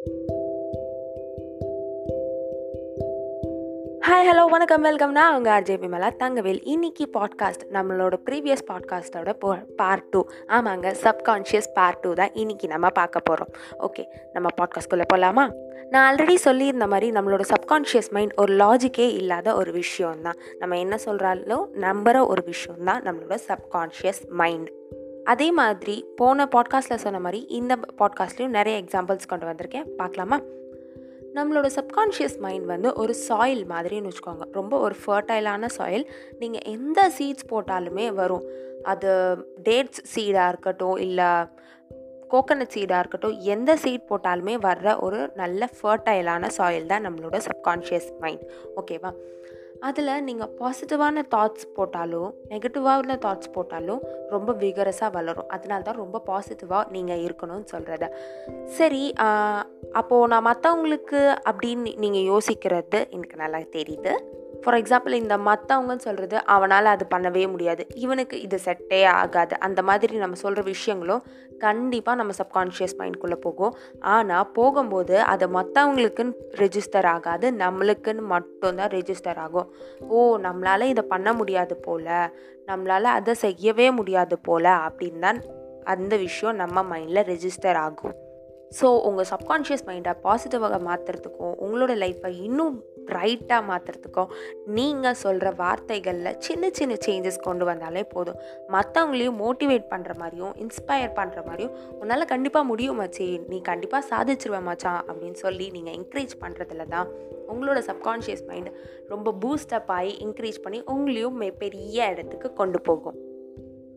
Hi hello வணக்கம். Welcome நான் உங்கள் ஆர்ஜே விமலா தங்கவேல். இன்னைக்கு பாட்காஸ்ட் நம்மளோட ப்ரீவியஸ் பாட்காஸ்ட்டோட போ பார்ட் டூ ஆமாங்க சப்கான்ஷியஸ் பார்ட் டூ தான் இன்னைக்கு நம்ம பார்க்க போகிறோம் ஓகே நம்ம பாட்காஸ்ட்குள்ளே போகலாமா நான் ஆல்ரெடி சொல்லியிருந்த மாதிரி நம்மளோட சப்கான்ஷியஸ் மைண்ட் ஒரு லாஜிக்கே இல்லாத ஒரு விஷயம் தான் நம்ம என்ன சொல்கிறாலும் நம்புகிற ஒரு விஷயம்தான் நம்மளோட சப்கான்ஷியஸ் மைண்ட் அதே மாதிரி போன பாட்காஸ்ட்டில் சொன்ன மாதிரி இந்த பாட்காஸ்ட்லேயும் நிறைய எக்ஸாம்பிள்ஸ் கொண்டு வந்திருக்கேன். பார்க்கலாமா? நம்மளோட சப்கான்ஷியஸ் மைண்ட் வந்து ஒரு சாயில் மாதிரின்னு வச்சுக்கோங்க. ரொம்ப ஒரு ஃபர்டைலான சாயில் நீங்கள் எந்த சீட்ஸ் போட்டாலுமே வரும். அது டேட்ஸ் சீடாக இருக்கட்டும் இல்லை கோகனட் சீடாக இருக்கட்டும் எந்த சீட் போட்டாலுமே வர்ற ஒரு நல்ல ஃபர்டைலான சாயில் தான் நம்மளோட சப்கான்ஷியஸ் மைண்ட் ஓகேவா அதில் நீங்கள் பாசிட்டிவான தாட்ஸ் போட்டாலும் நெகட்டிவான தாட்ஸ் போட்டாலும் ரொம்ப விகரஸாக வளரும். அதனால தான் ரொம்ப பாசிட்டிவாக நீங்கள் இருக்கணும்னு சொல்கிறத சரி அப்போது நான் மற்றவங்களுக்கு அப்படின்னு நீங்கள் யோசிக்கிறது எனக்கு நல்லா தெரியுது. ஃபார் எக்ஸாம்பிள் இந்த மற்றவங்கன்னு சொல்கிறது அவனால் அது பண்ணவே முடியாது. இவனுக்கு இது செட்டே ஆகாது. அந்த மாதிரி நம்ம சொல்கிற விஷயங்களும் கண்டிப்பாக நம்ம சப்கான்ஷியஸ் மைண்ட்குள்ளே போகும். ஆனால் போகும்போது அது மற்றவங்களுக்குன்னு ரெஜிஸ்டர் ஆகாது. நம்மளுக்குன்னு மட்டும்தான் ரெஜிஸ்டர் ஆகும். ஓ நம்மளால் இதை பண்ண முடியாது போல். நம்மளால் அதை செய்யவே முடியாது போல் அப்படின்னு தான் அந்த விஷயம் நம்ம மைண்டில் ரெஜிஸ்டர் ஆகும். ஸோ உங்கள் சப்கான்ஷியஸ் மைண்டை பாசிட்டிவாக மாற்றுறதுக்கும் உங்களோட லைஃப்பை இன்னும் ரைட்டாக மாற்றுறதுக்கும் நீங்கள் சொல்கிற வார்த்தைகளில் சின்ன சின்ன சேஞ்சஸ் கொண்டு வந்தாலே போதும். மற்றவங்களையும் மோட்டிவேட் பண்ணுற மாதிரியும் இன்ஸ்பயர் பண்ணுற மாதிரியும் உன்னால் கண்டிப்பாக முடியுமாச்சி நீ கண்டிப்பாக சாதிச்சிருவேன் மச்சான் அப்படின்னு சொல்லி நீங்கள் என்கரேஜ் பண்ணுறதுல தான் உங்களோட சப்கான்ஷியஸ் மைண்ட் ரொம்ப பூஸ்டப் ஆகி என்கரேஜ் பண்ணி உங்களையும் பெரிய இடத்துக்கு கொண்டு போகும்.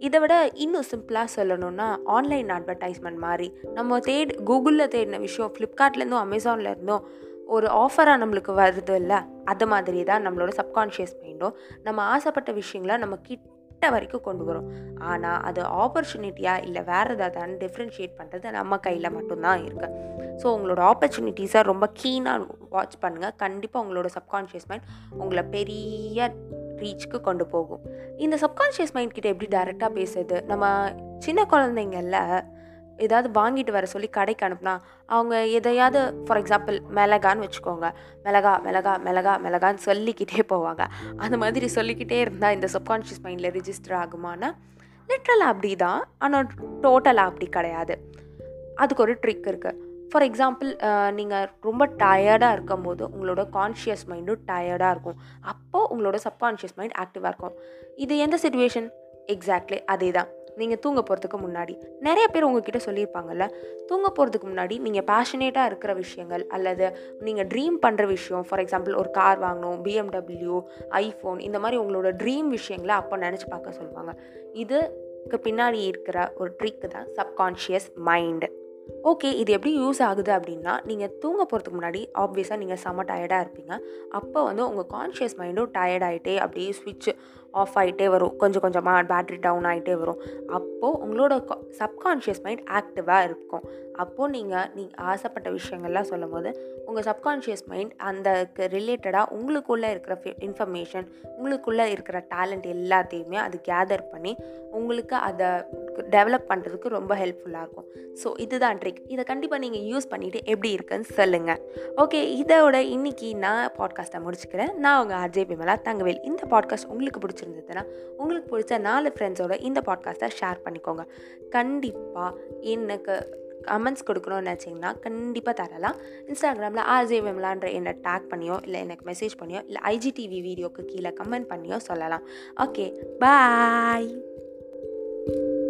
இதை விட இன்னும் சிம்பிளாக சொல்லணும்னா ஆன்லைன் அட்வர்டைஸ்மெண்ட் மாதிரி. நம்ம தேடி கூகுளில் தேடின விஷயம் ஃப்ளிப்கார்ட்லேருந்தும் அமேசான்லேருந்தும் ஒரு ஆஃபராக நம்மளுக்கு வருது இல்லை? அது மாதிரி தான் நம்மளோட சப்கான்ஷியஸ் மைண்டும் நம்ம ஆசைப்பட்ட விஷயங்களை நம்ம கிட்ட வரைக்கும் கொண்டு வரும். ஆனால் அது ஆப்பர்ச்சுனிட்டியாக இல்லை வேறு ஏதாவது டிஃப்ரென்ஷியேட் பண்ணுறது நம்ம கையில் மட்டும்தான் இருக்குது ஸோ உங்களோட ஆப்பர்ச்சுனிட்டிஸை ரொம்ப கீனாக வாட்ச் பண்ணுங்கள் கண்டிப்பாக உங்களோட சப்கான்ஷியஸ் மைண்ட் உங்களை பெரிய ரீச்க்கு கொண்டு போகும். இந்த சப்கான்ஷியஸ் மைண்ட் கிட்ட எப்படி டைரெக்டாக பேசுறது? நம்ம சின்ன குழந்தைங்கள ஏதாவது வாங்கிட்டு வர சொல்லி கடைக்கு அனுப்புனா அவங்க எதையாவது ஃபார் எக்ஸாம்பிள் மிளகான்னு வச்சுக்கோங்க. மிளகா மிளகா மிளகா மிளகான்னு சொல்லிக்கிட்டே போவாங்க. அந்த மாதிரி சொல்லிக்கிட்டே இருந்தால் இந்த சப்கான்ஷியஸ் மைண்டில் ரிஜிஸ்டர் ஆகுமானா லிட்ரலாக அப்படி தான் ஆனால் டோட்டலாக அப்படி கிடையாது. அதுக்கு ஒரு ட்ரிக் இருக்குது ஃபார் எக்ஸாம்பிள் நீங்கள் ரொம்ப டயர்டாக இருக்கும் போது உங்களோட கான்ஷியஸ் மைண்டும் டயர்டாக இருக்கும். அப்போது உங்களோட சப்கான்ஷியஸ் மைண்ட் ஆக்டிவாக இருக்கும். இது எந்த சுச்சுவேஷன் எக்ஸாக்ட்லி அதே தான் நீங்கள் தூங்க போகிறதுக்கு முன்னாடி. நிறைய பேர் உங்ககிட்ட சொல்லியிருப்பாங்கல்ல தூங்க போகிறதுக்கு முன்னாடி நீங்கள் பேஷனேட்டாக இருக்கிற விஷயங்கள் அல்லது நீங்கள் ட்ரீம் பண்ணுற விஷயம் ஃபார் எக்ஸாம்பிள் ஒரு கார் வாங்கணும் பிஎம்டபிள்யூ ஐஃபோன் இந்த மாதிரி உங்களோட ட்ரீம் விஷயங்களை அப்போ நினச்சி பார்க்க சொல்லுவாங்க. இதுக்கு பின்னாடி இருக்கிற ஒரு ட்ரிக்கு தான் சப்கான்ஷியஸ் மைண்டு ஓகே இது எப்படி யூஸ் ஆகுது அப்படின்னா நீங்கள் தூங்க போகிறதுக்கு முன்னாடி ஆப்வியஸாக நீங்கள் செம்ம டயர்டாக இருப்பீங்க. அப்போ வந்து உங்கள் கான்ஷியஸ் மைண்டும் டயர்ட் ஆகிட்டே அப்படியே ஸ்விட்ச் ஆஃப் ஆகிட்டே வரும். கொஞ்சம் கொஞ்சமாக பேட்ரி டவுன் ஆகிட்டே வரும். அப்போது உங்களோட சப்கான்ஷியஸ் மைண்ட் ஆக்டிவாக இருக்கும். அப்போது நீங்கள் நீங்கள் ஆசைப்பட்ட விஷயங்கள்லாம் சொல்லும் போது உங்கள் சப்கான்ஷியஸ் மைண்ட் அந்த ரிலேட்டடாக உங்களுக்குள்ளே இருக்கிற இன்ஃபர்மேஷன் உங்களுக்குள்ளே இருக்கிற டேலண்ட் எல்லாத்தையுமே அது கேதர் பண்ணி உங்களுக்கு அதை டெவலப் பண்ணுறதுக்கு ரொம்ப ஹெல்ப்ஃபுல்லாக இருக்கும் ஸோ இதுதான் ட்ரிக் இதை கண்டிப்பாக நீங்கள் யூஸ் பண்ணிவிட்டு எப்படி இருக்குன்னு சொல்லுங்கள் ஓகே இதோட இன்றைக்கி நான் பாட்காஸ்ட்டை முடிச்சுக்கிறேன். நான் உங்கள் ஆர்ஜே பிமலா தங்கவேல். இந்த பாட்காஸ்ட் உங்களுக்கு பிடிச்சிருந்ததுன்னா உங்களுக்கு பிடிச்ச நாலு ஃப்ரெண்ட்ஸோட இந்த பாட்காஸ்ட்டை ஷேர் பண்ணிக்கோங்க. கண்டிப்பாக எனக்கு கமெண்ட்ஸ் கொடுக்கணும்னு நினச்சிங்கன்னா கண்டிப்பாக தரலாம். இன்ஸ்டாகிராமில் ஆர்ஜே விமலான்ற என்னை டேக் பண்ணியோ இல்லை எனக்கு மெசேஜ் பண்ணியோ இல்லை ஐஜிடிவி வீடியோக்கு கீழே கமெண்ட் பண்ணியோ சொல்லலாம். Okay bye